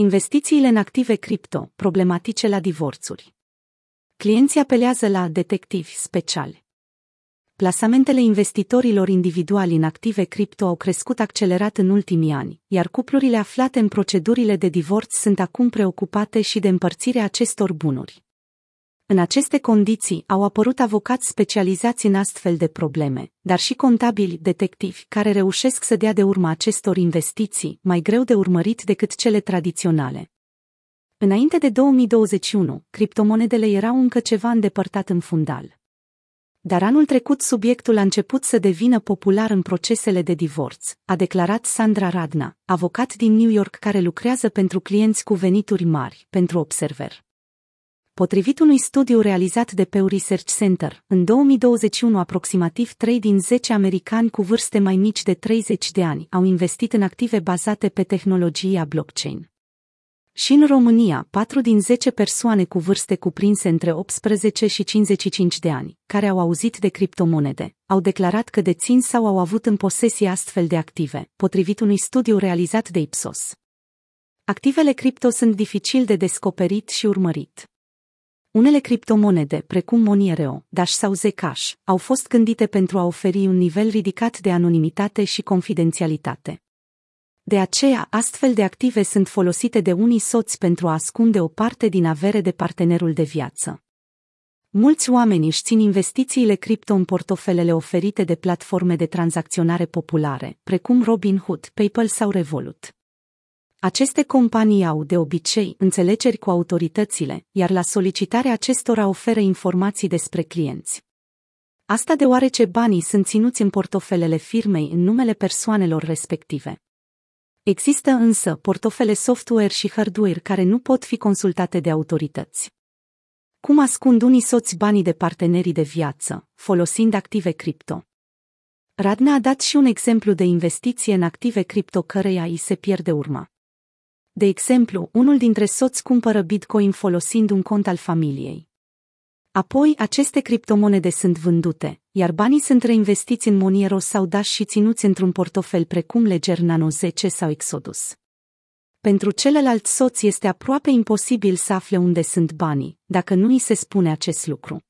Investițiile în active cripto, problematice la divorțuri. Clienții apelează la detectivi speciali. Plasamentele investitorilor individuali în active cripto au crescut accelerat în ultimii ani, iar cuplurile aflate în procedurile de divorț sunt acum preocupate și de împărțirea acestor bunuri. În aceste condiții au apărut avocați specializați în astfel de probleme, dar și contabili detectivi care reușesc să dea de urmă acestor investiții, mai greu de urmărit decât cele tradiționale. Înainte de 2021, criptomonedele erau încă ceva îndepărtat în fundal. Dar anul trecut subiectul a început să devină popular în procesele de divorț, a declarat Sandra Radna, avocat din New York care lucrează pentru clienți cu venituri mari, pentru Observer. Potrivit unui studiu realizat de Pew Research Center, în 2021 aproximativ 3 din 10 americani cu vârste mai mici de 30 de ani au investit în active bazate pe tehnologia blockchain. Și în România, 4 din 10 persoane cu vârste cuprinse între 18 și 55 de ani, care au auzit de criptomonede, au declarat că dețin sau au avut în posesie astfel de active, potrivit unui studiu realizat de Ipsos. Activele cripto sunt dificil de descoperit și urmărit. Unele criptomonede, precum Monero, Dash sau Zcash, au fost gândite pentru a oferi un nivel ridicat de anonimitate și confidențialitate. De aceea, astfel de active sunt folosite de unii soți pentru a ascunde o parte din avere de partenerul de viață. Mulți oameni își țin investițiile cripto în portofelele oferite de platforme de tranzacționare populare, precum Robinhood, PayPal sau Revolut. Aceste companii au, de obicei, înțelegeri cu autoritățile, iar la solicitarea acestora oferă informații despre clienți. Asta deoarece banii sunt ținuți în portofelele firmei în numele persoanelor respective. Există însă portofele software și hardware care nu pot fi consultate de autorități. Cum ascund unii soți banii de partenerii de viață, folosind active cripto? Radna a dat și un exemplu de investiție în active cripto căreia îi se pierde urma. De exemplu, unul dintre soți cumpără Bitcoin folosind un cont al familiei. Apoi, aceste criptomonede sunt vândute, iar banii sunt reinvestiți în Monero sau Dash și ținuți într-un portofel precum Ledger Nano 10 sau Exodus. Pentru celălalt soț este aproape imposibil să afle unde sunt banii, dacă nu îi se spune acest lucru.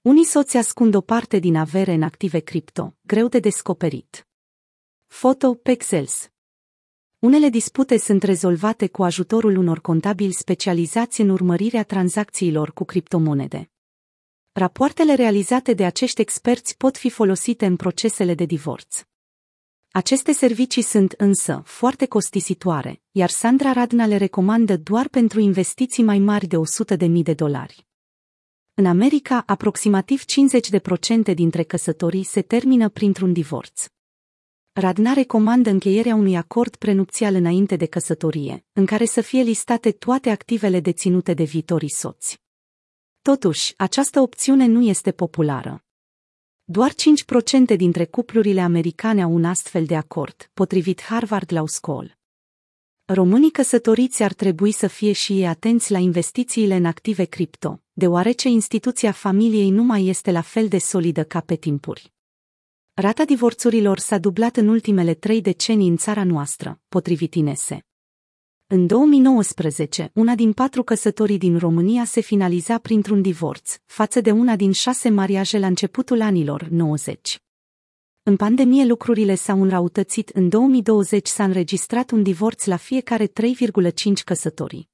Unii soți ascund o parte din avere în active cripto, greu de descoperit. Foto Pexels unele dispute sunt rezolvate cu ajutorul unor contabili specializați în urmărirea tranzacțiilor cu criptomonede. Rapoartele realizate de acești experți pot fi folosite în procesele de divorț. Aceste servicii sunt însă foarte costisitoare, iar Sandra Radna le recomandă doar pentru investiții mai mari de 100.000 de dolari. În America, aproximativ 50% dintre căsătorii se termină printr-un divorț. Radna recomandă încheierea unui acord prenupțial înainte de căsătorie, în care să fie listate toate activele deținute de viitorii soți. Totuși, această opțiune nu este populară. Doar 5% dintre cuplurile americane au un astfel de acord, potrivit Harvard Law School. Românii căsătoriți ar trebui să fie și ei atenți la investițiile în active cripto, deoarece instituția familiei nu mai este la fel de solidă ca pe timpuri. Rata divorțurilor s-a dublat în ultimele trei decenii în țara noastră, potrivit Inese. În 2019, una din patru căsătorii din România se finaliza printr-un divorț, față de una din șase mariaje la începutul anilor 90. În pandemie lucrurile s-au înrautățit, în 2020 s-a înregistrat un divorț la fiecare 3,5 căsătorii.